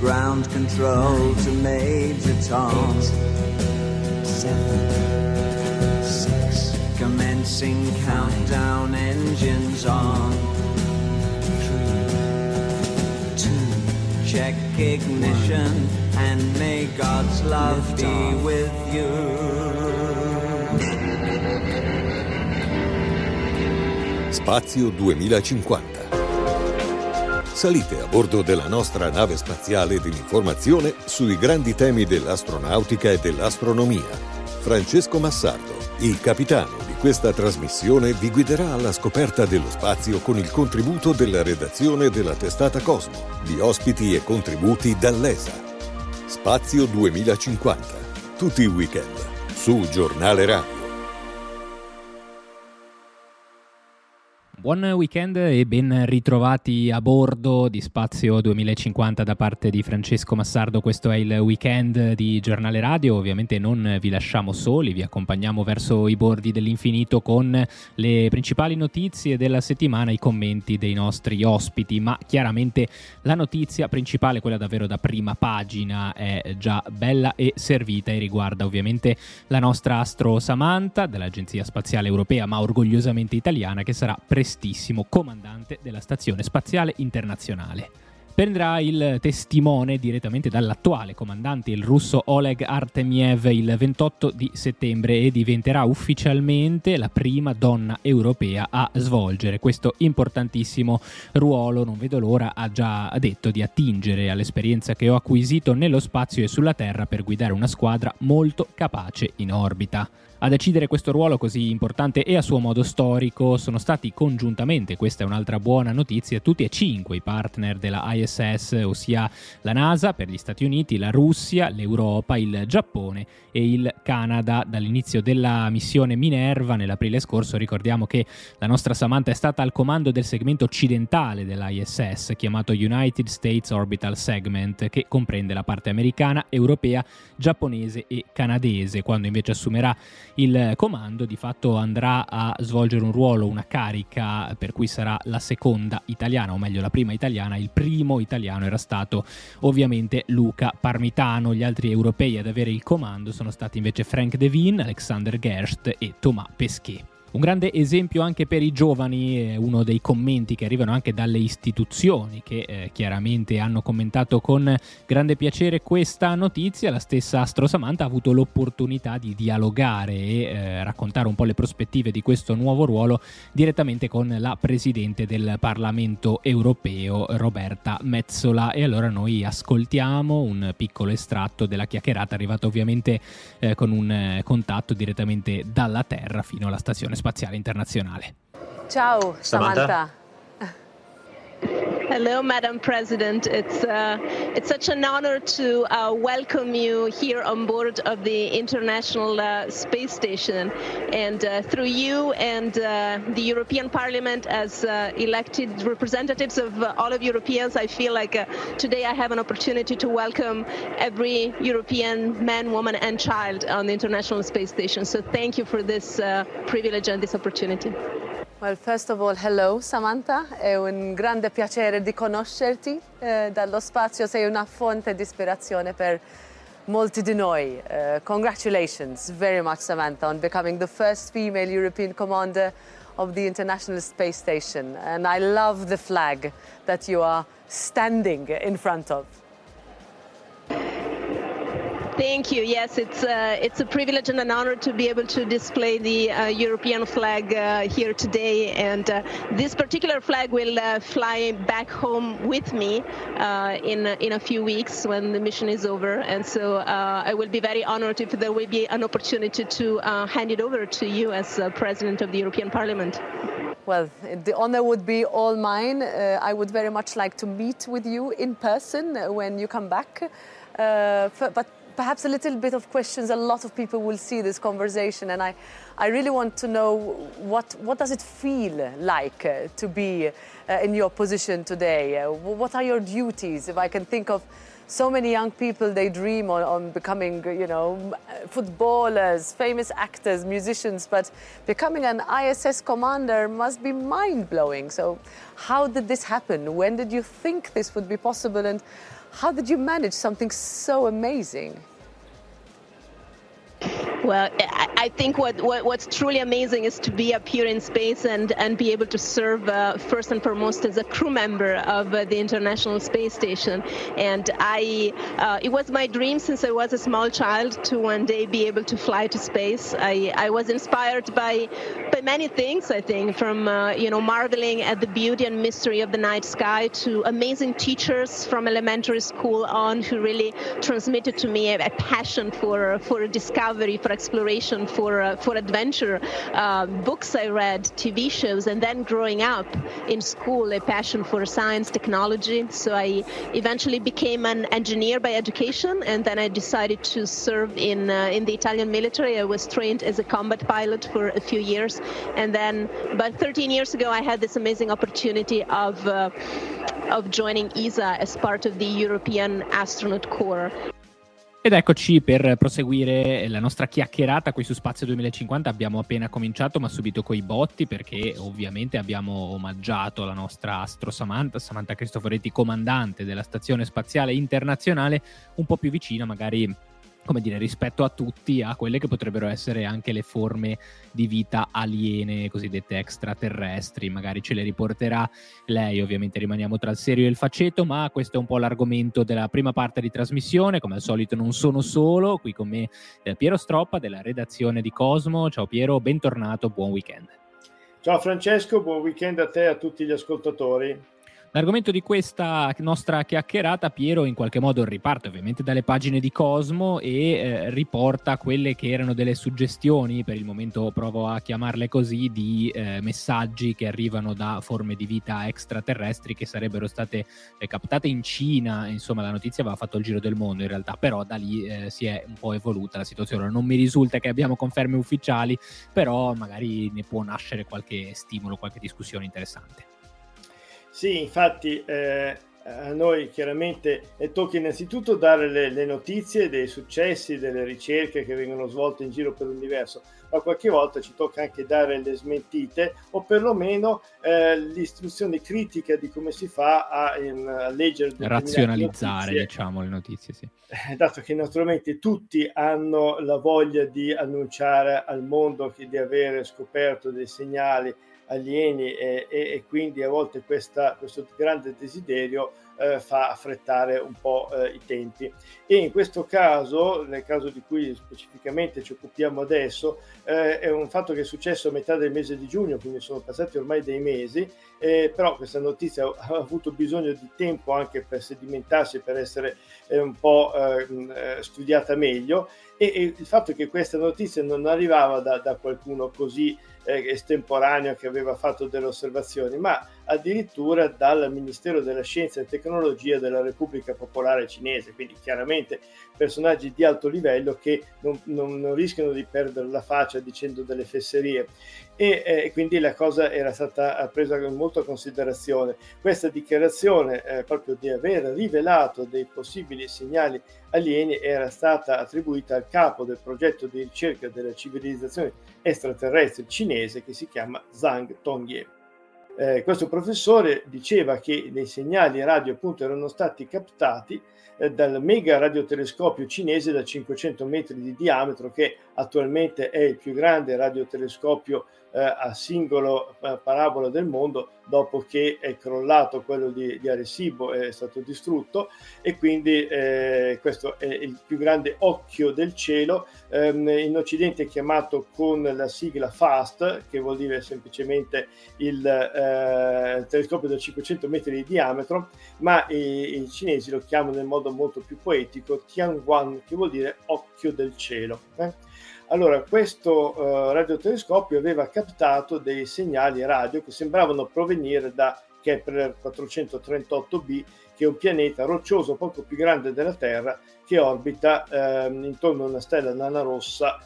ground control to Major Tom. Eight, seven, six. Commencing countdown, engines on. Three, two. Check ignition, and may God's love be with you. Spazio 2050. Salite a bordo della nostra nave spaziale dell'informazione sui grandi temi dell'astronautica e dell'astronomia. Francesco Massardo, il capitano di questa trasmissione, vi guiderà alla scoperta dello spazio con il contributo della redazione della testata Cosmo, di ospiti e contributi dall'ESA. Spazio 2050. Tutti i weekend. Su Giornale Radio. Buon weekend e ben ritrovati a bordo di Spazio 2050 da parte di Francesco Massardo. Questo è il weekend di Giornale Radio. Ovviamente non vi lasciamo soli, vi accompagniamo verso i bordi dell'infinito con le principali notizie della settimana, i commenti dei nostri ospiti, ma chiaramente la notizia principale, quella davvero da prima pagina, è già bella e servita e riguarda ovviamente la nostra astro Samantha dell'Agenzia Spaziale Europea, ma orgogliosamente italiana, che sarà prestissima prestissimo comandante della Stazione Spaziale Internazionale. Prenderà il testimone direttamente dall'attuale comandante, il russo Oleg Artemiev, il 28 di settembre e diventerà ufficialmente la prima donna europea a svolgere questo importantissimo ruolo. Non vedo l'ora, ha già detto, di attingere all'esperienza che ho acquisito nello spazio e sulla Terra per guidare una squadra molto capace in orbita. A decidere questo ruolo così importante e a suo modo storico sono stati congiuntamente, questa è un'altra buona notizia, tutti e cinque i partner della ISS, ossia la NASA per gli Stati Uniti, la Russia, l'Europa, il Giappone e il Canada. Dall'inizio della missione Minerva nell'aprile scorso ricordiamo che la nostra Samantha è stata al comando del segmento occidentale dell'ISS chiamato United States Orbital Segment che comprende la parte americana, europea, giapponese e canadese, quando invece assumerà il comando di fatto andrà a svolgere un ruolo, una carica per cui sarà la seconda italiana, o meglio la prima italiana, il primo italiano era stato ovviamente Luca Parmitano, gli altri europei ad avere il comando sono stati invece Frank Devin, Alexander Gerst e Thomas Pesquet. Un grande esempio anche per i giovani, uno dei commenti che arrivano anche dalle istituzioni che eh, chiaramente hanno commentato con grande piacere questa notizia. La stessa Astro Samantha ha avuto l'opportunità di dialogare e eh, raccontare un po' le prospettive di questo nuovo ruolo direttamente con la Presidente del Parlamento europeo Roberta Mezzola. E allora noi ascoltiamo un piccolo estratto della chiacchierata arrivata ovviamente eh, con un eh, contatto direttamente dalla Terra fino alla stazione spaziale internazionale. Ciao Samantha. Samantha. Hello, Madam President. It's uh, it's such an honor to uh, welcome you here on board of the International uh, Space Station, and uh, through you and uh, the European Parliament as uh, elected representatives of all of Europeans, I feel like today I have an opportunity to welcome every European man, woman, and child on the International Space Station. So thank you for this privilege and this opportunity. Well, first of all, hello Samantha, è un grande piacere di conoscerti eh, dallo spazio, sei una fonte di ispirazione per molti di noi. Uh, congratulations very much Samantha on becoming the first female European commander of the International Space Station and I love the flag that you are standing in front of. Thank you. Yes, it's uh, it's a privilege and an honor to be able to display the uh, European flag uh, here today. And uh, this particular flag will uh, fly back home with me uh, in in a few weeks when the mission is over. And so I will be very honored if there will be an opportunity to hand it over to you as President of the European Parliament. Well, the honor would be all mine. I would very much like to meet with you in person when you come back. but perhaps a little bit of questions. A lot of people will see this conversation, and I, I really want to know what what does it feel like uh, to be uh, in your position today? Uh, what are your duties? If I can think of so many young people, they dream on, on becoming, you know, footballers, famous actors, musicians, but becoming an ISS commander must be mind blowing. So, how did this happen? When did you think this would be possible? And how did you manage something so amazing? Well, I think what, what, what's truly amazing is to be up here in space and, and be able to serve uh, first and foremost as a crew member of uh, the International Space Station. And I, uh, it was my dream since I was a small child to one day be able to fly to space. I, I was inspired by by many things. I think from uh, you know marveling at the beauty and mystery of the night sky to amazing teachers from elementary school on who really transmitted to me a, a passion for for discovery, for exploration, for uh, for adventure. Uh, books I read, TV shows, and then growing up in school, a passion for science, technology. So I eventually became an engineer by education, and then I decided to serve in uh, in the Italian military. I was trained as a combat pilot for a few years, and then about 13 years ago, I had this amazing opportunity of uh, of joining ESA as part of the European Astronaut Corps. Ed eccoci per proseguire la nostra chiacchierata qui su Spazio 2050. Abbiamo appena cominciato, ma subito coi botti, perché ovviamente abbiamo omaggiato la nostra astro Samantha, Samantha Cristoforetti, comandante della Stazione Spaziale Internazionale, un po' più vicina magari come dire, rispetto a tutti a quelle che potrebbero essere anche le forme di vita aliene, cosiddette extraterrestri, magari ce le riporterà lei, ovviamente rimaniamo tra il serio e il faceto, ma questo è un po' l'argomento della prima parte di trasmissione, come al solito non sono solo, qui con me eh, Piero Stroppa della redazione di Cosmo, ciao Piero, bentornato, buon weekend. Ciao Francesco, buon weekend a te e a tutti gli ascoltatori. L'argomento di questa nostra chiacchierata, Piero, in qualche modo riparte ovviamente dalle pagine di Cosmo e eh, riporta quelle che erano delle suggestioni, per il momento provo a chiamarle così, di eh, messaggi che arrivano da forme di vita extraterrestri che sarebbero state eh, captate in Cina. Insomma, la notizia aveva fatto il giro del mondo in realtà, però da lì eh, si è un po' evoluta la situazione. Non mi risulta che abbiamo conferme ufficiali, però magari ne può nascere qualche stimolo, qualche discussione interessante. Sì, infatti eh, a noi chiaramente tocca innanzitutto dare le, le, notizie dei successi, delle ricerche che vengono svolte in giro per l'universo, ma qualche volta ci tocca anche dare le smentite o perlomeno eh, l'istruzione critica di come si fa a, in, a leggere razionalizzare diciamo le notizie sì. Eh, dato che naturalmente tutti hanno la voglia di annunciare al mondo che di avere scoperto dei segnali alieni e, e, e quindi a volte questa, questo grande desiderio eh, fa affrettare un po' eh, i tempi. E in questo caso, nel caso di cui specificamente ci occupiamo adesso, eh, è un fatto che è successo a metà del mese di giugno, quindi sono passati ormai dei mesi, eh, però questa notizia ha avuto bisogno di tempo anche per sedimentarsi, per essere eh, un po' ehm, eh, studiata meglio. E, e, il fatto che questa notizia non arrivava da, da qualcuno così eh, estemporaneo che aveva fatto delle osservazioni, ma addirittura dal Ministero della Scienza e Tecnologia della Repubblica Popolare Cinese, quindi chiaramente personaggi di alto livello che non, non, non rischiano di perdere la faccia dicendo delle fesserie e eh, quindi la cosa era stata presa in molta considerazione. Questa dichiarazione eh, proprio di aver rivelato dei possibili segnali alieni era stata attribuita al capo del progetto di ricerca della civilizzazione extraterrestre cinese che si chiama Zhang Tongye. Eh, questo professore diceva che dei segnali radio appunto erano stati captati eh, dal mega radiotelescopio cinese da 500 metri di diametro che attualmente è il più grande radiotelescopio eh, a singolo eh, parabola del mondo dopo che è crollato quello di, di Arecibo, è stato distrutto e quindi eh, questo è il più grande occhio del cielo, ehm, in Occidente è chiamato con la sigla FAST, che vuol dire semplicemente il eh, telescopio da 500 metri di diametro, ma i, i, cinesi lo chiamano in modo molto più poetico Tianguan, che vuol dire occhio del cielo. Eh? Allora, questo uh, radiotelescopio aveva captato dei segnali radio che sembravano provenire da Kepler 438b, che è un pianeta roccioso poco più grande della Terra che orbita eh, intorno a una stella nana rossa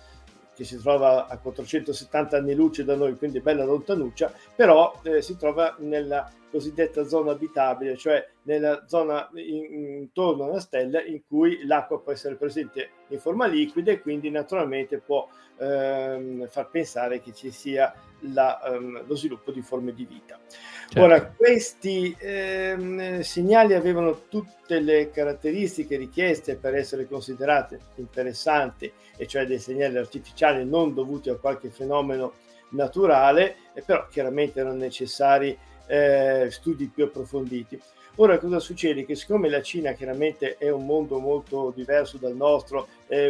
che si trova a 470 anni luce da noi, quindi bella lontanuccia, però eh, si trova nella cosiddetta zona abitabile, cioè nella zona in, intorno alla stella in cui l'acqua può essere presente in forma liquida e quindi naturalmente può ehm, far pensare che ci sia la, um, lo sviluppo di forme di vita. Certo. Ora, questi ehm, segnali avevano tutte le caratteristiche richieste per essere considerate interessanti, e cioè dei segnali artificiali non dovuti a qualche fenomeno naturale, però chiaramente erano necessari eh, studi più approfonditi. Ora cosa succede? Che siccome la Cina chiaramente è un mondo molto diverso dal nostro, è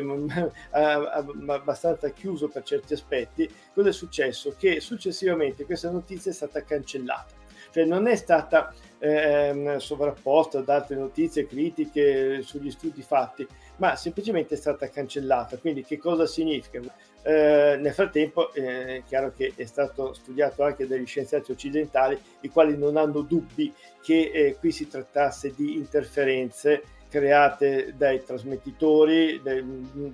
abbastanza chiuso per certi aspetti, cosa è successo? Che successivamente questa notizia è stata cancellata, cioè non è stata eh, sovrapposta ad altre notizie critiche sugli studi fatti, ma semplicemente è stata cancellata. Quindi che cosa significa? Eh, nel frattempo eh, è chiaro che è stato studiato anche dagli scienziati occidentali, i quali non hanno dubbi che eh, qui si trattasse di interferenze create dai trasmettitori,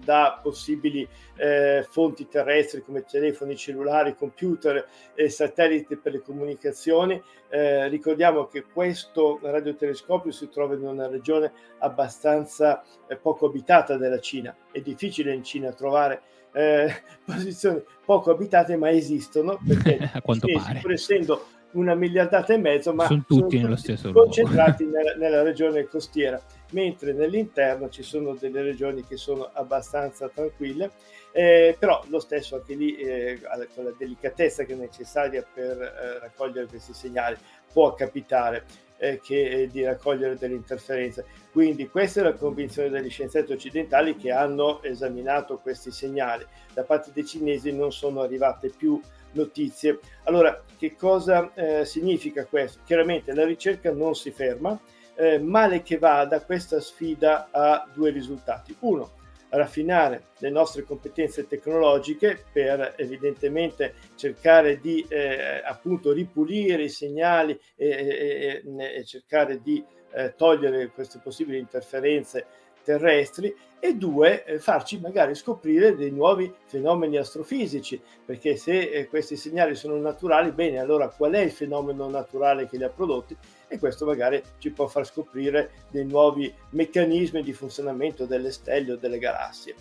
da possibili eh, fonti terrestri come telefoni cellulari, computer e satelliti per le comunicazioni. Eh, ricordiamo che questo radiotelescopio si trova in una regione abbastanza eh, poco abitata della Cina. È difficile in Cina trovare eh, posizioni poco abitate, ma esistono perché a quanto pare. pur essendo una miliardata e mezzo, ma sono tutti sono nello stesso concentrati nella, nella, regione costiera, mentre nell'interno ci sono delle regioni che sono abbastanza tranquille, eh, però lo stesso anche lì, eh, con la delicatezza che è necessaria per eh, raccogliere questi segnali, può capitare eh, che, eh, di raccogliere delle interferenze. Quindi questa è la convinzione degli scienziati occidentali che hanno esaminato questi segnali. Da parte dei cinesi non sono arrivate più notizie. Allora, che cosa eh, significa questo? Chiaramente la ricerca non si ferma, eh, male che vada, questa sfida ha due risultati. Uno, raffinare le nostre competenze tecnologiche per evidentemente cercare di eh, appunto ripulire i segnali e, e, e cercare di eh, togliere queste possibili interferenze terrestri e due, eh, farci magari scoprire dei nuovi fenomeni astrofisici, perché se eh, questi segnali sono naturali, bene, allora qual è il fenomeno naturale che li ha prodotti? E questo magari ci può far scoprire dei nuovi meccanismi di funzionamento delle stelle o delle galassie.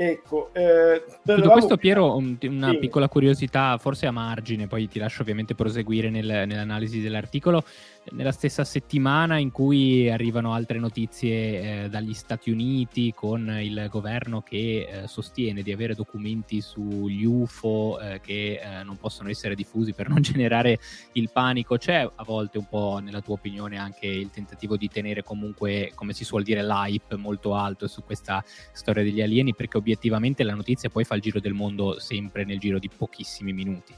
Ecco, eh, Tutto questo Piero, una sì. piccola curiosità, forse a margine, poi ti lascio ovviamente proseguire nel, nell'analisi dell'articolo nella stessa settimana in cui arrivano altre notizie eh, dagli Stati Uniti con il governo che eh, sostiene di avere documenti sugli UFO eh, che eh, non possono essere diffusi per non generare il panico. C'è a volte un po', nella tua opinione, anche il tentativo di tenere comunque, come si suol dire, l'hype molto alto su questa storia degli alieni perché obiettivamente la notizia poi fa il giro del mondo sempre nel giro di pochissimi minuti.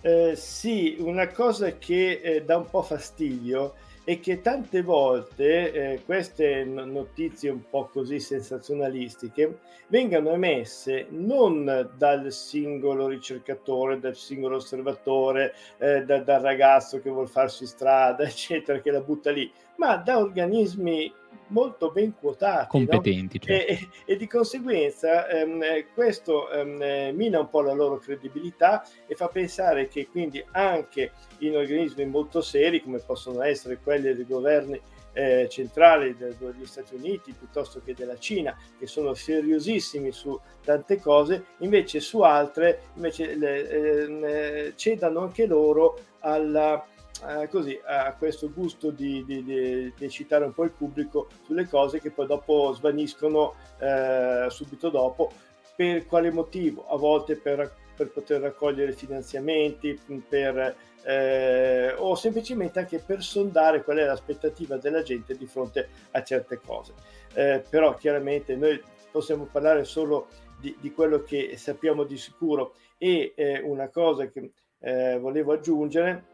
Eh, sì, una cosa che eh, dà un po' fastidio è che tante volte eh, queste notizie un po' così sensazionalistiche vengano emesse non dal singolo ricercatore, dal singolo osservatore, eh, da, dal ragazzo che vuole farsi strada, eccetera, che la butta lì, ma da organismi molto ben quotati competenti no? certo. e, e, di conseguenza ehm, questo ehm, mina un po' la loro credibilità e fa pensare che quindi anche in organismi molto seri come possono essere quelli dei governi eh, centrali degli Stati Uniti piuttosto che della Cina che sono seriosissimi su tante cose invece su altre invece le, eh, cedano anche loro alla eh, così a questo gusto di, di, di, di, citare un po' il pubblico sulle cose che poi dopo svaniscono eh, subito dopo. Per quale motivo? A volte per, per poter raccogliere finanziamenti, per, eh, o semplicemente anche per sondare qual è l'aspettativa della gente di fronte a certe cose. Eh, però chiaramente noi possiamo parlare solo di, di, quello che sappiamo di sicuro e eh, una cosa che eh, volevo aggiungere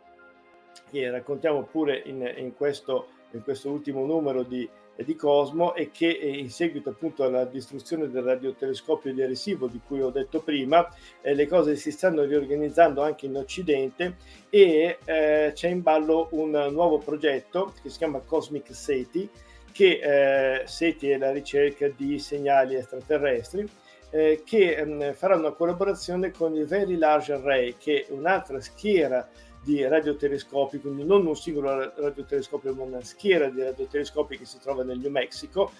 che raccontiamo pure in, in, questo, in questo, ultimo numero di, di, Cosmo e che eh, in seguito appunto alla distruzione del radiotelescopio di Arecibo di cui ho detto prima, eh, le cose si stanno riorganizzando anche in Occidente e eh, c'è in ballo un nuovo progetto che si chiama Cosmic SETI, che eh, SETI è la ricerca di segnali extraterrestri, eh, che mh, farà una collaborazione con il Very Large Array, che è un'altra schiera di radiotelescopi, quindi non un singolo radiotelescopio, ma una schiera di radiotelescopi che si trova nel New Mexico.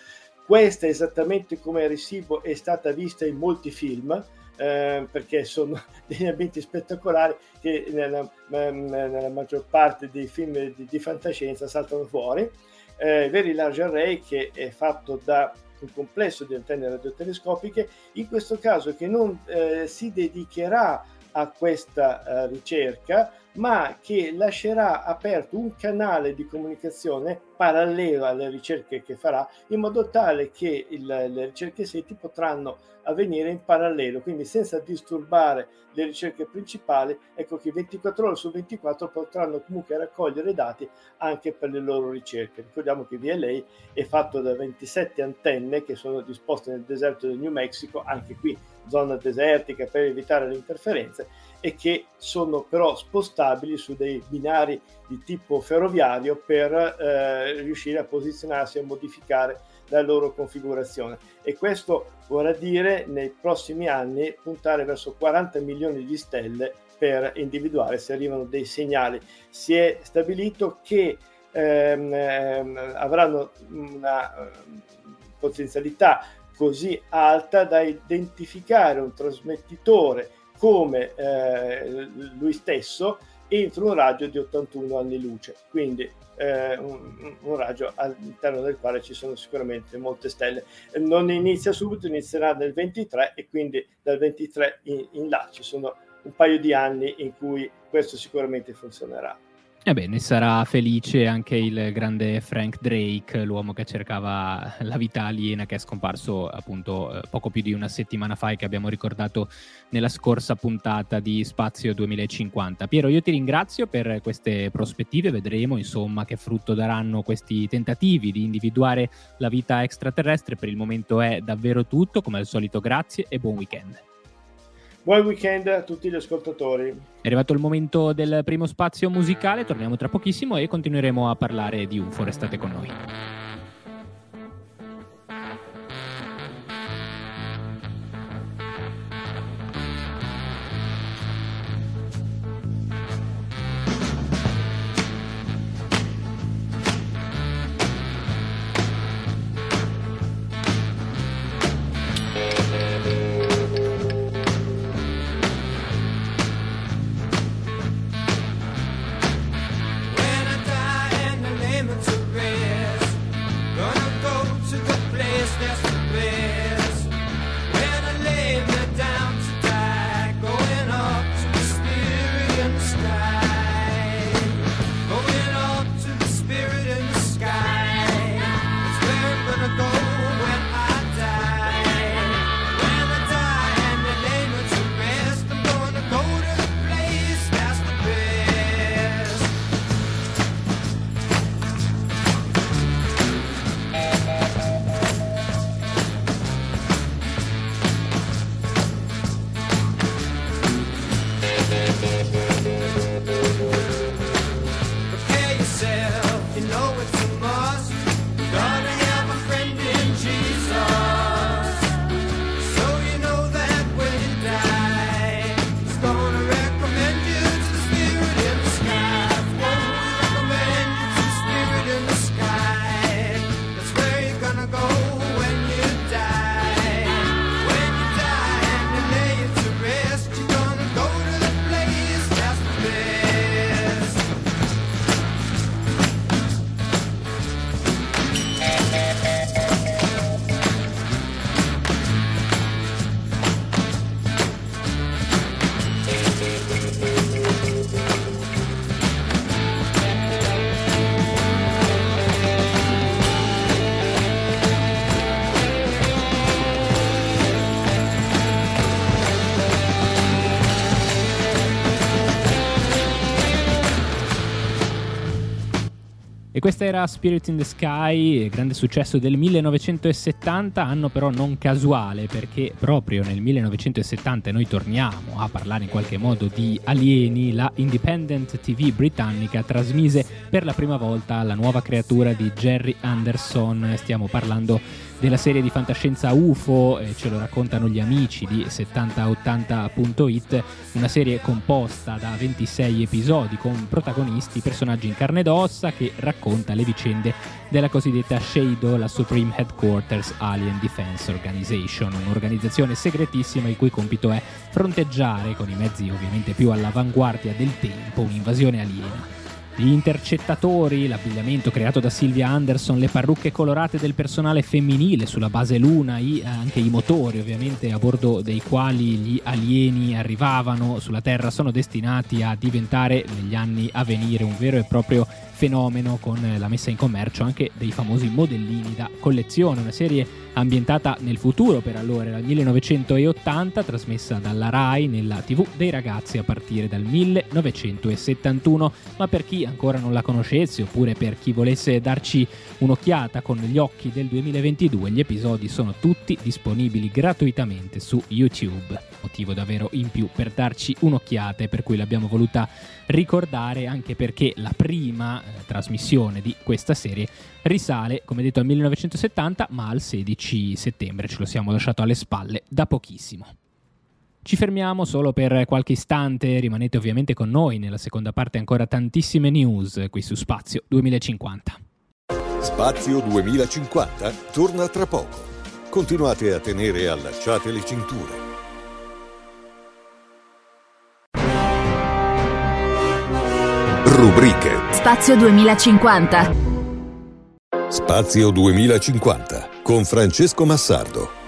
Questa esattamente come Arecibo è stata vista in molti film, eh, perché sono degli ambienti spettacolari che nella, nella maggior parte dei film di, di fantascienza saltano fuori. Eh, Very Large Array che è fatto da un complesso di antenne radiotelescopiche, in questo caso che non eh, si dedicherà a questa uh, ricerca, ma che lascerà aperto un canale di comunicazione parallelo alle ricerche che farà, in modo tale che il, le ricerche seti potranno avvenire in parallelo, quindi senza disturbare le ricerche principali, ecco che 24 ore su 24 potranno comunque raccogliere dati anche per le loro ricerche. Ricordiamo che VLA è fatto da 27 antenne che sono disposte nel deserto del New Mexico, anche qui zona desertica per evitare le interferenze e che sono però spostabili su dei binari di tipo ferroviario per eh, riuscire a posizionarsi e modificare la loro configurazione e questo vorrà dire nei prossimi anni puntare verso 40 milioni di stelle per individuare se arrivano dei segnali. Si è stabilito che ehm, ehm, avranno una eh, potenzialità così alta da identificare un trasmettitore come eh, lui stesso entro un raggio di 81 anni luce, quindi eh, un, un, raggio all'interno del quale ci sono sicuramente molte stelle. Non inizia subito, inizierà nel 23 e quindi dal 23 in, in là ci sono un paio di anni in cui questo sicuramente funzionerà. Ebbene, ne sarà felice anche il grande Frank Drake, l'uomo che cercava la vita aliena, che è scomparso appunto eh, poco più di una settimana fa e che abbiamo ricordato nella scorsa puntata di Spazio 2050. Piero, io ti ringrazio per queste prospettive, vedremo insomma che frutto daranno questi tentativi di individuare la vita extraterrestre. Per il momento è davvero tutto, come al solito grazie e buon weekend. Buon weekend a tutti gli ascoltatori. È arrivato il momento del primo spazio musicale, torniamo tra pochissimo e continueremo a parlare di UFO. Restate con noi. Questa era Spirit in the Sky, grande successo del 1970, anno però non casuale perché proprio nel 1970 noi torniamo a parlare in qualche modo di alieni, la Independent TV britannica trasmise per la prima volta la nuova creatura di Jerry Anderson, stiamo parlando della serie di fantascienza UFO, eh, ce lo raccontano gli amici di 7080.it, una serie composta da 26 episodi con protagonisti, personaggi in carne ed ossa che racconta le vicende della cosiddetta SHADO, la Supreme Headquarters Alien Defense Organization, un'organizzazione segretissima il cui compito è fronteggiare con i mezzi ovviamente più all'avanguardia del tempo un'invasione aliena. Gli intercettatori, l'abbigliamento creato da Silvia Anderson, le parrucche colorate del personale femminile sulla base Luna, i, anche i motori ovviamente a bordo dei quali gli alieni arrivavano sulla Terra sono destinati a diventare negli anni a venire un vero e proprio fenomeno con la messa in commercio anche dei famosi modellini da collezione, una serie ambientata nel futuro per allora, il 1980, trasmessa dalla RAI nella TV dei ragazzi a partire dal 1971, ma per chi ancora non la conoscesse oppure per chi volesse darci un'occhiata con gli occhi del 2022, gli episodi sono tutti disponibili gratuitamente su YouTube, motivo davvero in più per darci un'occhiata e per cui l'abbiamo voluta ricordare anche perché la prima eh, trasmissione di questa serie risale, come detto, al 1970, ma al 16 settembre ce lo siamo lasciato alle spalle da pochissimo. Ci fermiamo solo per qualche istante, rimanete ovviamente con noi nella seconda parte ancora tantissime news qui su Spazio 2050. Spazio 2050 torna tra poco. Continuate a tenere allacciate le cinture. Rubriche. Spazio 2050. Spazio 2050 con Francesco Massardo.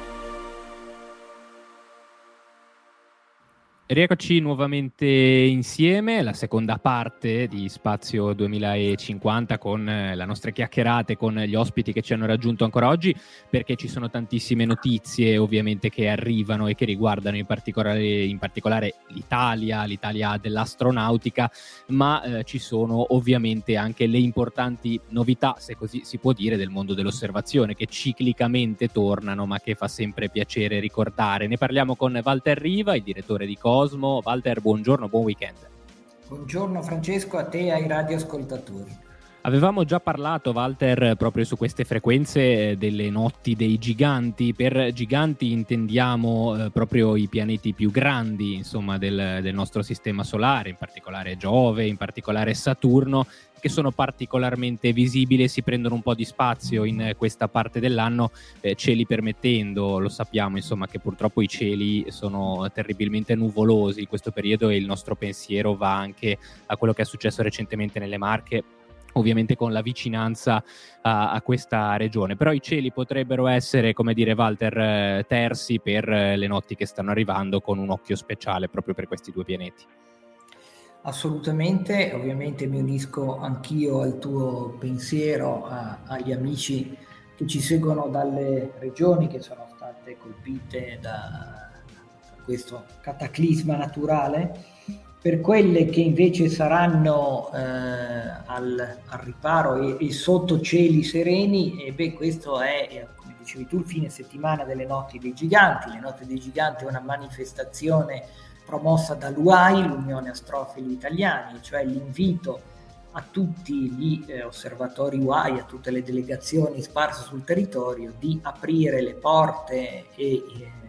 Rieccoci nuovamente insieme, la seconda parte di Spazio 2050 con eh, la nostra chiacchierate con gli ospiti che ci hanno raggiunto ancora oggi, perché ci sono tantissime notizie ovviamente che arrivano e che riguardano in particolare, in particolare l'Italia, l'Italia dell'astronautica, ma eh, ci sono ovviamente anche le importanti novità, se così si può dire, del mondo dell'osservazione, che ciclicamente tornano, ma che fa sempre piacere ricordare. Ne parliamo con Walter Riva, il direttore di COS Cosmo. Walter, buongiorno, buon weekend. Buongiorno Francesco, a te e ai radioascoltatori. Avevamo già parlato, Walter, proprio su queste frequenze eh, delle notti dei giganti. Per giganti intendiamo eh, proprio i pianeti più grandi, insomma, del, del, nostro sistema solare, in particolare Giove, in particolare Saturno, che sono particolarmente visibili e si prendono un po' di spazio in questa parte dell'anno, eh, cieli permettendo, lo sappiamo insomma che purtroppo i cieli sono terribilmente nuvolosi in questo periodo e il nostro pensiero va anche a quello che è successo recentemente nelle Marche ovviamente con la vicinanza a, a, questa regione. Però i cieli potrebbero essere, come dire, Walter, eh, tersi per eh, le notti che stanno arrivando con un occhio speciale proprio per questi due pianeti. Assolutamente, ovviamente mi unisco anch'io al tuo pensiero, a, agli amici che ci seguono dalle regioni che sono state colpite da, da questo cataclisma naturale. Per quelle che invece saranno eh, al, al, riparo e, e, sotto cieli sereni, e beh, questo è, come dicevi tu, il fine settimana delle notti dei giganti. Le notti dei giganti è una manifestazione promossa dall'UAI, l'Unione Astrofili Italiani, cioè l'invito a tutti gli eh, osservatori UAI, a tutte le delegazioni sparse sul territorio, di aprire le porte e eh,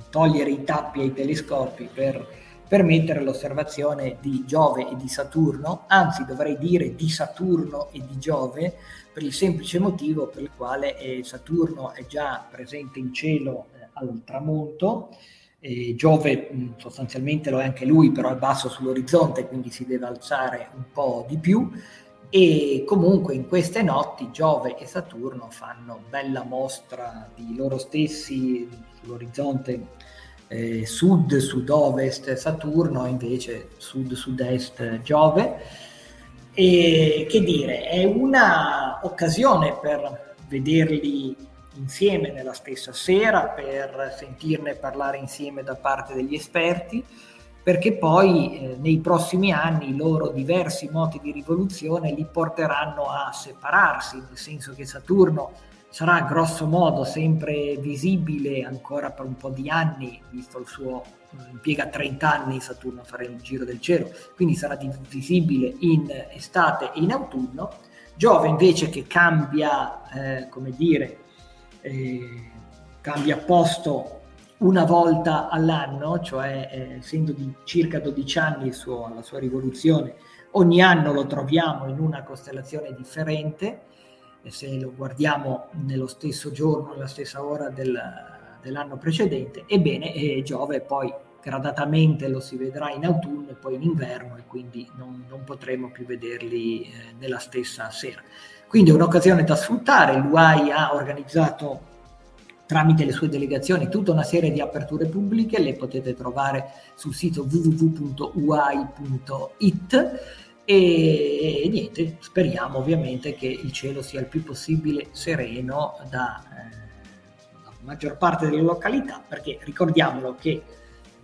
togliere i tappi ai telescopi per permettere l'osservazione di Giove e di Saturno, anzi dovrei dire di Saturno e di Giove, per il semplice motivo per il quale eh, Saturno è già presente in cielo eh, al tramonto eh, Giove mh, sostanzialmente lo è anche lui, però è basso sull'orizzonte, quindi si deve alzare un po' di più. E comunque in queste notti Giove e Saturno fanno bella mostra di loro stessi sull'orizzonte eh, sud, sud-ovest Saturno, invece sud-sud-est Giove. E che dire, è una occasione per vederli insieme nella stessa sera per sentirne parlare insieme da parte degli esperti, perché poi eh, nei prossimi anni i loro diversi moti di rivoluzione li porteranno a separarsi, nel senso che Saturno sarà grosso modo sempre visibile ancora per un po' di anni, visto il suo impiega 30 anni Saturno a fare il giro del cielo, quindi sarà visibile in estate e in autunno. Giove invece che cambia, eh, come dire, eh, cambia posto una volta all'anno, cioè eh, essendo di circa 12 anni suo, alla sua rivoluzione, ogni anno lo troviamo in una costellazione differente, e se lo guardiamo nello stesso giorno, nella stessa ora del, dell'anno precedente, ebbene eh, Giove poi gradatamente lo si vedrà in autunno e poi in inverno e quindi non, non potremo più vederli eh, nella stessa sera. Quindi è un'occasione da sfruttare, l'UAI ha organizzato tramite le sue delegazioni tutta una serie di aperture pubbliche, le potete trovare sul sito www.uai.it e, e niente, speriamo ovviamente che il cielo sia il più possibile sereno da, eh, da maggior parte delle località, perché ricordiamolo che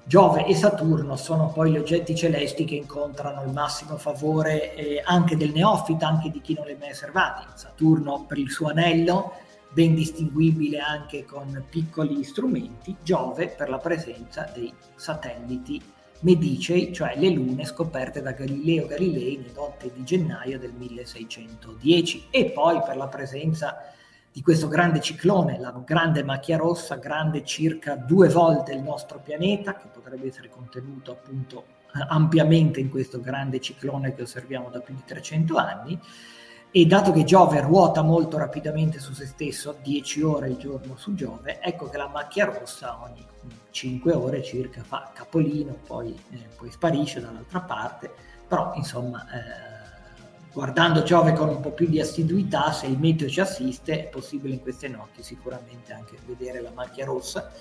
Giove e Saturno sono poi gli oggetti celesti che incontrano il massimo favore eh, anche del neofita, anche di chi non li ha mai osservati. Saturno per il suo anello, ben distinguibile anche con piccoli strumenti, Giove per la presenza dei satelliti medicei, cioè le lune scoperte da Galileo Galilei nelle notte di gennaio del 1610 e poi per la presenza di questo grande ciclone, la grande macchia rossa, grande circa due volte il nostro pianeta, che potrebbe essere contenuto appunto ampiamente in questo grande ciclone che osserviamo da più di 300 anni. E dato che Giove ruota molto rapidamente su se stesso, 10 ore al giorno su Giove, ecco che la macchia rossa ogni 5 ore circa fa capolino, poi, eh, poi sparisce dall'altra parte, però insomma eh, guardando Giove con un po' più di assiduità, se il meteo ci assiste, è possibile in queste notti sicuramente anche vedere la macchia rossa.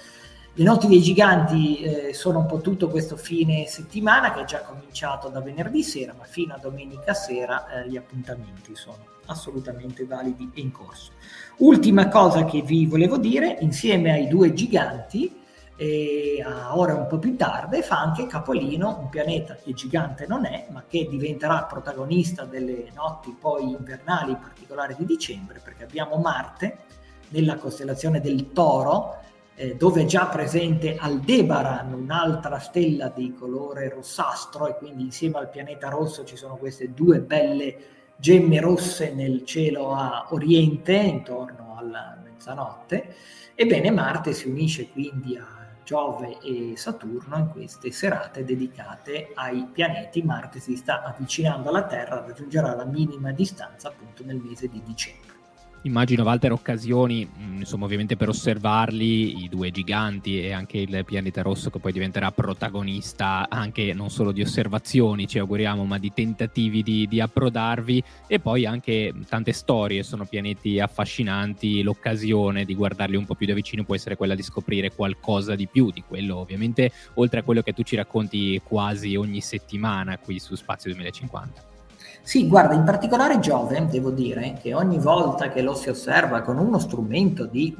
Le notti dei giganti eh, sono un po' tutto questo fine settimana che è già cominciato da venerdì sera, ma fino a domenica sera eh, gli appuntamenti sono assolutamente validi e in corso. Ultima cosa che vi volevo dire, insieme ai due giganti, e a ore un po' più tarde fa anche Capolino, un pianeta che gigante non è, ma che diventerà protagonista delle notti poi invernali, in particolare di dicembre, perché abbiamo Marte nella costellazione del Toro, eh, dove è già presente Aldebaran, un'altra stella di colore rossastro, e quindi insieme al pianeta rosso ci sono queste due belle gemme rosse nel cielo a oriente, intorno alla mezzanotte. Ebbene, Marte si unisce quindi a Giove e Saturno in queste serate dedicate ai pianeti. Marte si sta avvicinando alla Terra, raggiungerà la minima distanza appunto nel mese di dicembre. Immagino, Walter, occasioni, mm, insomma, ovviamente per osservarli, i due giganti e anche il pianeta rosso che poi diventerà protagonista anche non solo di osservazioni, ci auguriamo, ma di tentativi di, di approdarvi e poi anche tante storie, sono pianeti affascinanti, l'occasione di guardarli un po' più da vicino può essere quella di scoprire qualcosa di più di quello, ovviamente, oltre a quello che tu ci racconti quasi ogni settimana qui su Spazio 2050. Sì, guarda, in particolare Giove, devo dire che ogni volta che lo si osserva con uno strumento di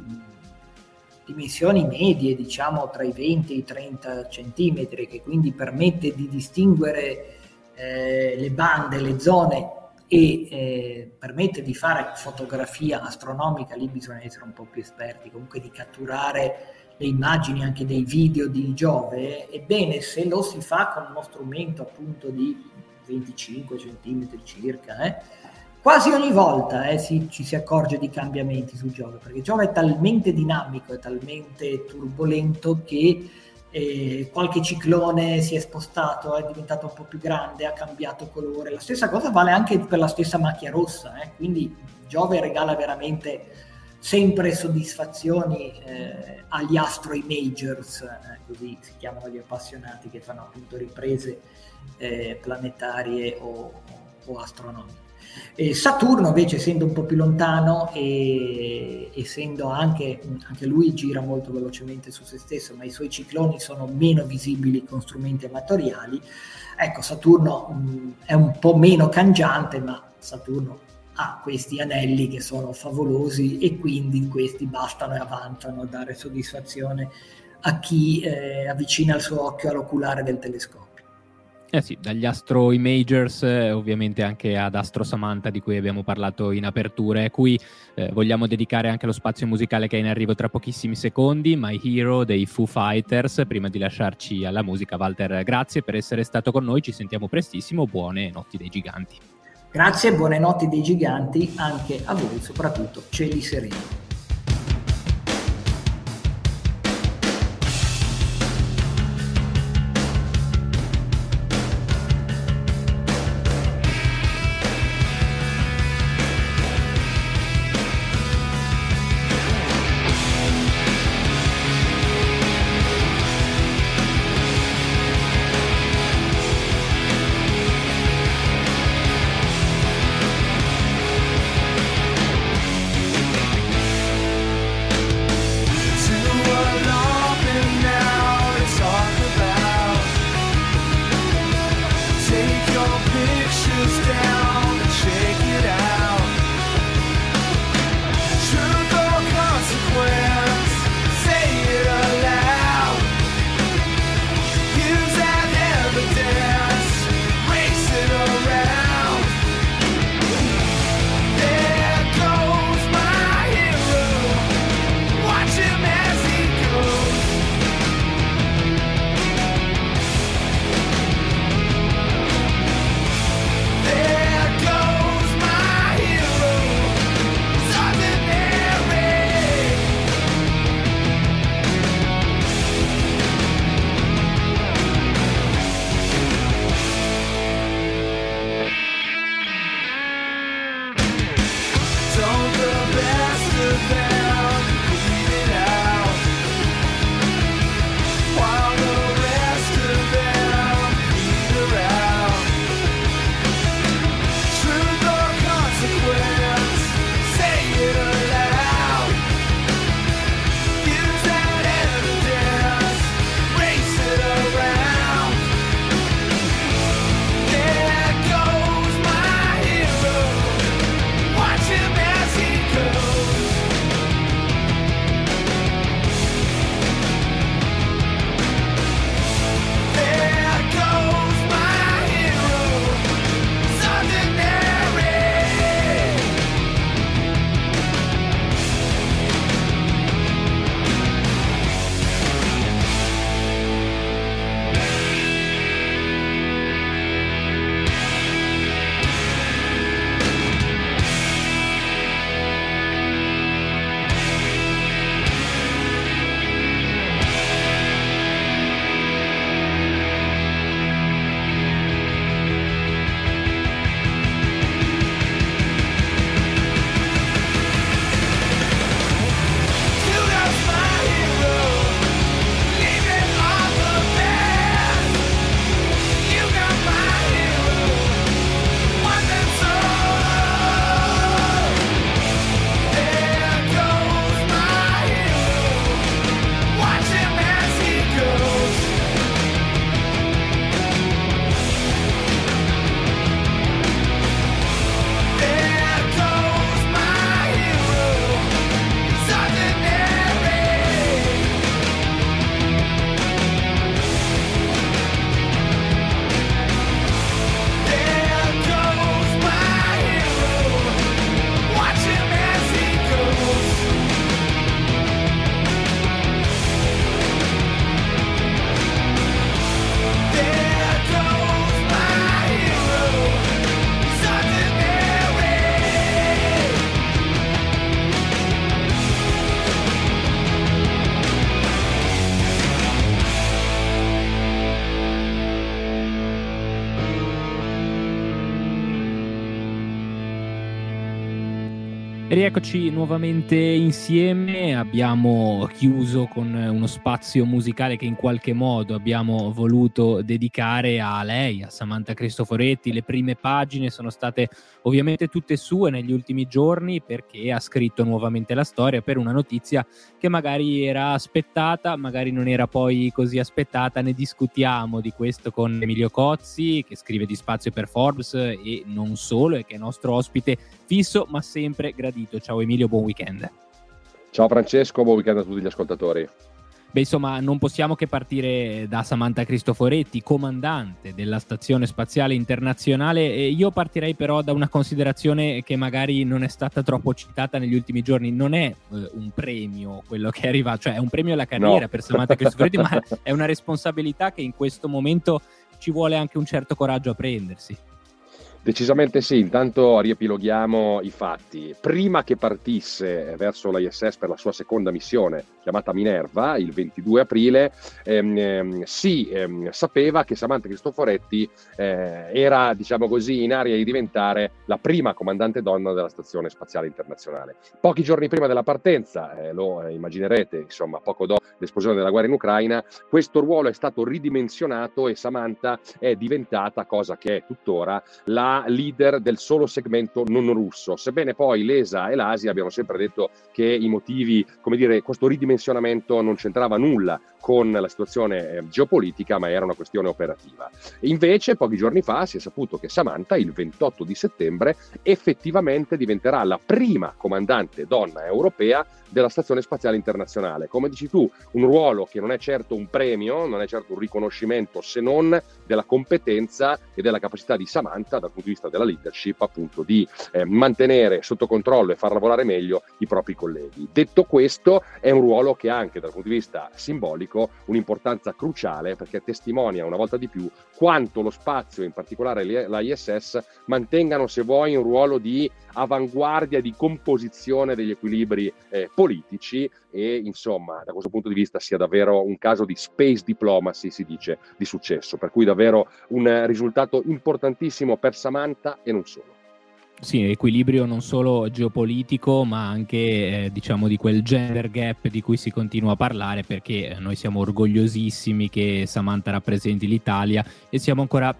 dimensioni medie, diciamo tra i 20 e i 30 centimetri, che quindi permette di distinguere eh, le bande, le zone e eh, permette di fare fotografia astronomica, lì bisogna essere un po' più esperti, comunque di catturare le immagini anche dei video di Giove, ebbene se lo si fa con uno strumento appunto di 25 cm circa, eh, quasi ogni volta eh, si, ci si accorge di cambiamenti su Giove, perché Giove è talmente dinamico, è talmente turbolento che eh, qualche ciclone si è spostato, è diventato un po' più grande, ha cambiato colore. La stessa cosa vale anche per la stessa macchia rossa, eh, quindi Giove regala veramente sempre soddisfazioni eh, agli astro imagers, eh, così si chiamano gli appassionati che fanno appunto riprese eh, planetarie o, o astronomiche. Saturno invece essendo un po' più lontano e essendo anche, anche, lui gira molto velocemente su se stesso, ma i suoi cicloni sono meno visibili con strumenti amatoriali, ecco Saturno mh, è un po' meno cangiante, ma Saturno ha questi anelli che sono favolosi e quindi questi bastano e avanzano a dare soddisfazione a chi eh, avvicina il suo occhio all'oculare del telescopio. Eh sì, dagli Astro Imagers eh, ovviamente anche ad Astro Samantha di cui abbiamo parlato in apertura e cui eh, vogliamo dedicare anche lo spazio musicale che è in arrivo tra pochissimi secondi, My Hero dei Foo Fighters. Prima di lasciarci alla musica, Walter, grazie per essere stato con noi, ci sentiamo prestissimo, buone notti dei giganti. Grazie, buone notti dei giganti anche a voi, soprattutto cieli sereni. Rieccoci nuovamente insieme, abbiamo chiuso con uno spazio musicale che in qualche modo abbiamo voluto dedicare a lei, a Samantha Cristoforetti. Le prime pagine sono state ovviamente tutte sue negli ultimi giorni perché ha scritto nuovamente la storia per una notizia che magari era aspettata, magari non era poi così aspettata. Ne discutiamo di questo con Emilio Cozzi che scrive di spazio per Forbes e non solo e che è nostro ospite fisso ma sempre gradito. Ciao Emilio, buon weekend. Ciao Francesco, buon weekend a tutti gli ascoltatori. Beh, insomma, non possiamo che partire da Samantha Cristoforetti, comandante della Stazione Spaziale Internazionale. Io partirei però da una considerazione che magari non è stata troppo citata negli ultimi giorni. Non è eh, un premio quello che arriva, cioè è un premio alla carriera no. per Samantha Cristoforetti, ma è una responsabilità che in questo momento ci vuole anche un certo coraggio a prendersi. Decisamente sì, intanto riepiloghiamo i fatti. Prima che partisse verso l'ISS per la sua seconda missione, chiamata Minerva, il 22 aprile, ehm, ehm, si ehm, sapeva che Samantha Cristoforetti eh, era, diciamo così, in aria di diventare la prima comandante donna della Stazione Spaziale Internazionale. Pochi giorni prima della partenza, eh, lo eh, immaginerete, insomma, poco dopo l'esplosione della guerra in Ucraina, questo ruolo è stato ridimensionato e Samantha è diventata, cosa che è tuttora, la leader del solo segmento non russo, sebbene poi l'ESA e l'Asia abbiano sempre detto che i motivi, come dire, questo ridimensionamento non c'entrava nulla con la situazione eh, geopolitica, ma era una questione operativa. Invece, pochi giorni fa si è saputo che Samantha, il 28 di settembre, effettivamente diventerà la prima comandante donna europea della Stazione Spaziale Internazionale. Come dici tu, un ruolo che non è certo un premio, non è certo un riconoscimento, se non della competenza e della capacità di Samantha dal punto di vista della leadership, appunto, di eh, mantenere sotto controllo e far lavorare meglio i propri colleghi. Detto questo, è un ruolo che ha anche dal punto di vista simbolico un'importanza cruciale perché testimonia una volta di più quanto lo spazio, in particolare l'ISS, mantengano, se vuoi, un ruolo di avanguardia, di composizione degli equilibri eh, politici e insomma da questo punto di vista sia davvero un caso di space diplomacy, si dice, di successo, per cui davvero un risultato importantissimo per Samantha e non solo. Sì, equilibrio non solo geopolitico, ma anche eh, diciamo di quel gender gap di cui si continua a parlare, perché noi siamo orgogliosissimi che Samantha rappresenti l'Italia e siamo ancora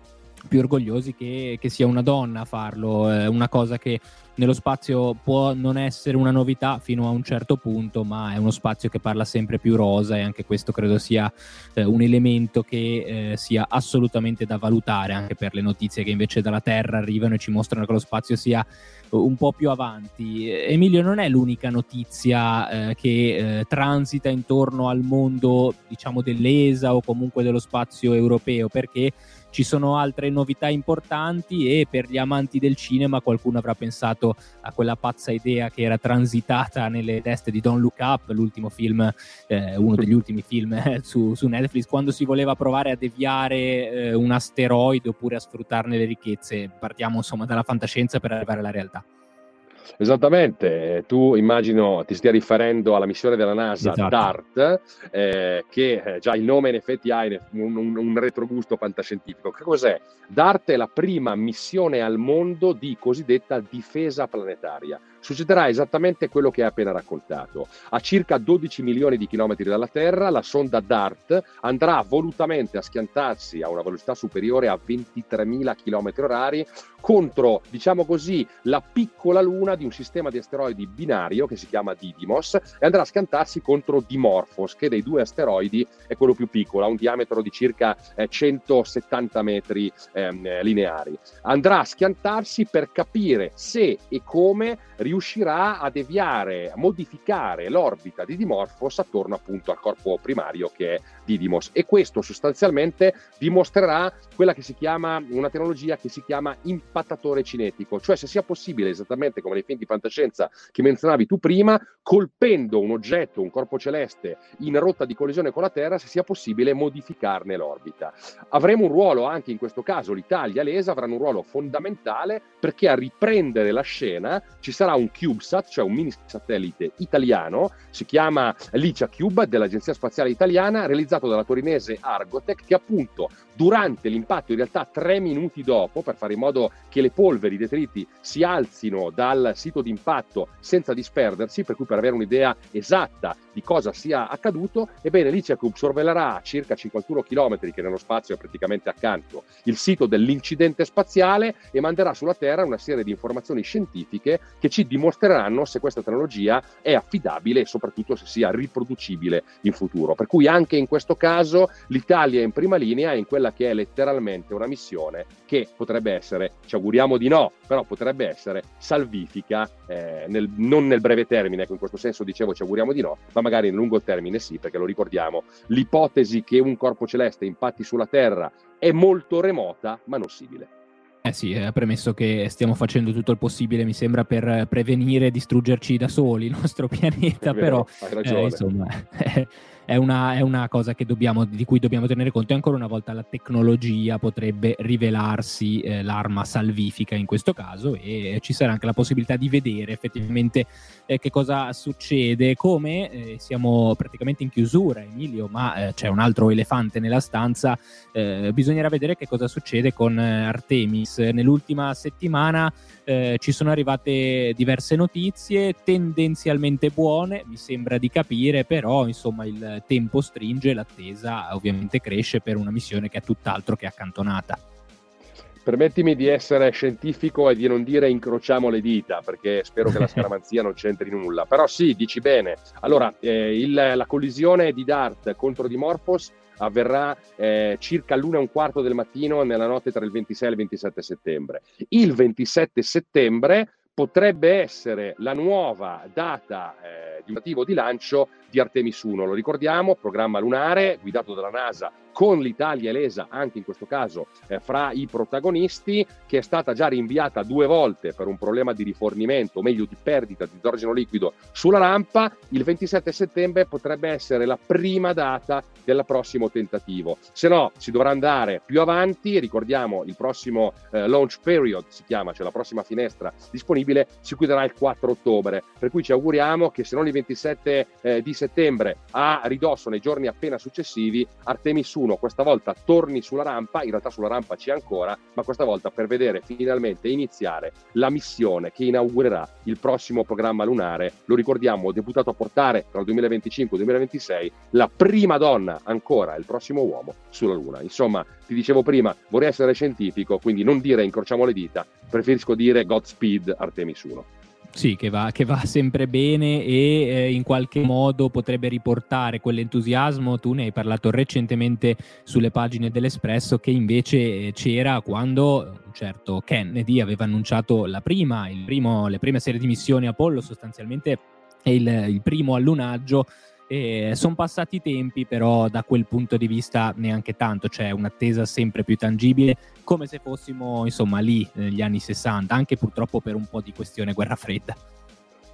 più orgogliosi che, che sia una donna a farlo, eh, una cosa che nello spazio può non essere una novità fino a un certo punto, ma è uno spazio che parla sempre più rosa e anche questo credo sia eh, un elemento che eh, sia assolutamente da valutare anche per le notizie che invece dalla Terra arrivano e ci mostrano che lo spazio sia un po' più avanti. Emilio non è l'unica notizia eh, che eh, transita intorno al mondo, diciamo, dell'ESA o comunque dello spazio europeo, perché ci sono altre novità importanti e per gli amanti del cinema qualcuno avrà pensato a quella pazza idea che era transitata nelle teste di Don't Look Up, l'ultimo film, eh, uno degli ultimi film eh, su, su, Netflix, quando si voleva provare a deviare eh, un asteroide oppure a sfruttarne le ricchezze. Partiamo insomma dalla fantascienza per arrivare alla realtà. Esattamente, tu immagino ti stia riferendo alla missione della NASA esatto. DART, eh, che eh, già il nome in effetti ha un, un, un, retrogusto fantascientifico. Che cos'è? DART è la prima missione al mondo di cosiddetta difesa planetaria succederà esattamente quello che hai appena raccontato. A circa 12 milioni di chilometri dalla Terra, la sonda DART andrà volutamente a schiantarsi a una velocità superiore a 23.000 km orari contro, diciamo così, la piccola luna di un sistema di asteroidi binario che si chiama Didymos e andrà a schiantarsi contro Dimorphos, che dei due asteroidi è quello più piccolo, ha un diametro di circa eh, 170 metri eh, lineari. Andrà a schiantarsi per capire se e come riuscirà a deviare, a modificare l'orbita di Dimorphos attorno appunto al corpo primario che è Didymos e questo sostanzialmente dimostrerà quella che si chiama una tecnologia che si chiama impattatore cinetico, cioè se sia possibile esattamente come nei film di fantascienza che menzionavi tu prima, colpendo un oggetto, un corpo celeste in rotta di collisione con la Terra, se sia possibile modificarne l'orbita. Avremo un ruolo anche in questo caso, l'Italia e l'ESA avranno un ruolo fondamentale perché a riprendere la scena ci sarà un CubeSat, cioè un mini satellite italiano, si chiama Licia Cube dell'Agenzia Spaziale Italiana, realizzato dalla torinese Argotec, che appunto durante l'impatto, in realtà tre minuti dopo, per fare in modo che le polveri, i detriti si alzino dal sito di impatto senza disperdersi, per cui per avere un'idea esatta di cosa sia accaduto, ebbene Licia Cube sorvelerà a circa 51 km, che nello spazio è praticamente accanto, il sito dell'incidente spaziale e manderà sulla Terra una serie di informazioni scientifiche che ci dimostreranno se questa tecnologia è affidabile e soprattutto se sia riproducibile in futuro. Per cui anche in questo caso l'Italia è in prima linea in quella che è letteralmente una missione che potrebbe essere, ci auguriamo di no, però potrebbe essere salvifica, eh, nel, non nel breve termine, ecco in questo senso dicevo ci auguriamo di no, ma magari nel lungo termine sì, perché lo ricordiamo, l'ipotesi che un corpo celeste impatti sulla Terra è molto remota, ma non simile. Eh sì, ha premesso che stiamo facendo tutto il possibile, mi sembra, per prevenire e distruggerci da soli il nostro pianeta, vero, però eh, insomma, è una, è una cosa dobbiamo, di cui dobbiamo tenere conto e ancora una volta la tecnologia potrebbe rivelarsi eh, l'arma salvifica in questo caso e ci sarà anche la possibilità di vedere effettivamente eh, che cosa succede, come eh, siamo praticamente in chiusura Emilio, ma eh, c'è un altro elefante nella stanza, eh, bisognerà vedere che cosa succede con eh, Artemis. Nell'ultima settimana ci sono arrivate diverse notizie, tendenzialmente buone, mi sembra di capire, però insomma il tempo stringe, l'attesa ovviamente cresce per una missione che è tutt'altro che accantonata. Permettimi di essere scientifico e di non dire incrociamo le dita, perché spero che la scaramanzia non c'entri nulla. Però sì, dici bene. Allora, eh, il, la collisione di Dart contro Dimorphos avverrà eh, circa l'una e un quarto del mattino nella notte tra il 26 e il 27 settembre. Il 27 settembre potrebbe essere la nuova data eh, di un tentativo di lancio di Artemis 1. Lo ricordiamo, programma lunare guidato dalla NASA con l'Italia l'ESA, anche in questo caso eh, fra i protagonisti, che è stata già rinviata due volte per un problema di rifornimento, o meglio di perdita di idrogeno liquido sulla rampa. Il 27 settembre potrebbe essere la prima data del prossimo tentativo. Se no, si dovrà andare più avanti. Ricordiamo il prossimo eh, launch period, si chiama, cioè la prossima finestra disponibile, si chiuderà il 4 ottobre. Per cui ci auguriamo che se non il 27 eh, di settembre a ridosso nei giorni appena successivi, Artemis 1 questa volta torni sulla rampa, in realtà sulla rampa c'è ancora, ma questa volta per vedere finalmente iniziare la missione che inaugurerà il prossimo programma lunare. Lo ricordiamo, deputato a portare tra il 2025 e il 2026 la prima donna ancora, il prossimo uomo sulla Luna. Insomma, ti dicevo prima, vorrei essere scientifico, quindi non dire incrociamo le dita, preferisco dire Godspeed Artemis 1. Sì, che va, che va, sempre bene e eh, in qualche modo potrebbe riportare quell'entusiasmo. Tu ne hai parlato recentemente sulle pagine dell'Espresso che invece eh, c'era quando un certo Kennedy aveva annunciato la prima, primo, le prime serie di missioni Apollo, sostanzialmente è il, il primo allunaggio eh, sono passati i tempi, però da quel punto di vista neanche tanto, c'è cioè un'attesa sempre più tangibile, come se fossimo insomma lì negli anni 60, anche purtroppo per un po' di questione guerra fredda.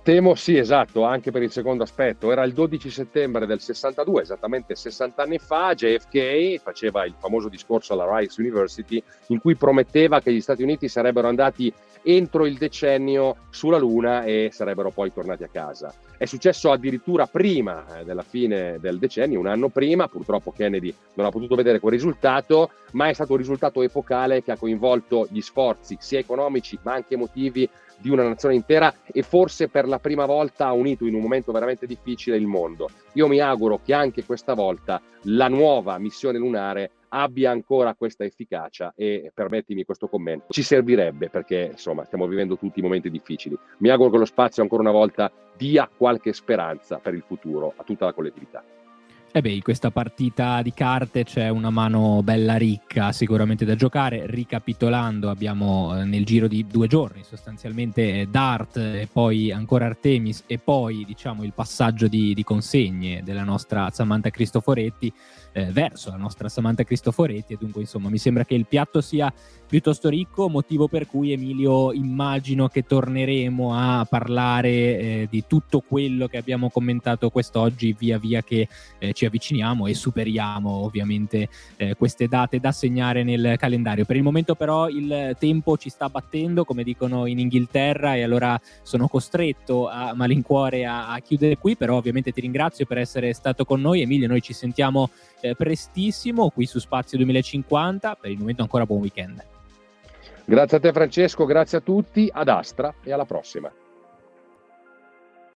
Temo sì, esatto, anche per il secondo aspetto. Era il 12 settembre del 62, esattamente 60 anni fa, JFK faceva il famoso discorso alla Rice University in cui prometteva che gli Stati Uniti sarebbero andati entro il decennio sulla Luna e sarebbero poi tornati a casa. È successo addirittura prima eh, della fine del decennio, un anno prima, purtroppo Kennedy non ha potuto vedere quel risultato, ma è stato un risultato epocale che ha coinvolto gli sforzi sia economici ma anche emotivi di una nazione intera e forse per la prima volta ha unito in un momento veramente difficile il mondo. Io mi auguro che anche questa volta la nuova missione lunare abbia ancora questa efficacia e permettimi questo commento, ci servirebbe perché insomma stiamo vivendo tutti momenti difficili. Mi auguro che lo spazio ancora una volta dia qualche speranza per il futuro a tutta la collettività. E eh beh, in questa partita di carte c'è una mano bella ricca sicuramente da giocare. Ricapitolando, abbiamo eh, nel giro di due giorni sostanzialmente eh, Dart e poi ancora Artemis e poi diciamo il passaggio di, di consegne della nostra Samantha Cristoforetti eh, verso la nostra Samantha Cristoforetti e dunque insomma mi sembra che il piatto sia piuttosto ricco, motivo per cui Emilio immagino che torneremo a parlare eh, di tutto quello che abbiamo commentato quest'oggi via via che eh, ci ci avviciniamo e superiamo ovviamente eh, queste date da segnare nel calendario. Per il momento però il tempo ci sta battendo, come dicono in Inghilterra, e allora sono costretto a malincuore a, a chiudere qui, però ovviamente ti ringrazio per essere stato con noi. Emilio, noi ci sentiamo eh, prestissimo qui su Spazio 2050. Per il momento ancora buon weekend. Grazie a te Francesco, grazie a tutti, ad Astra e alla prossima.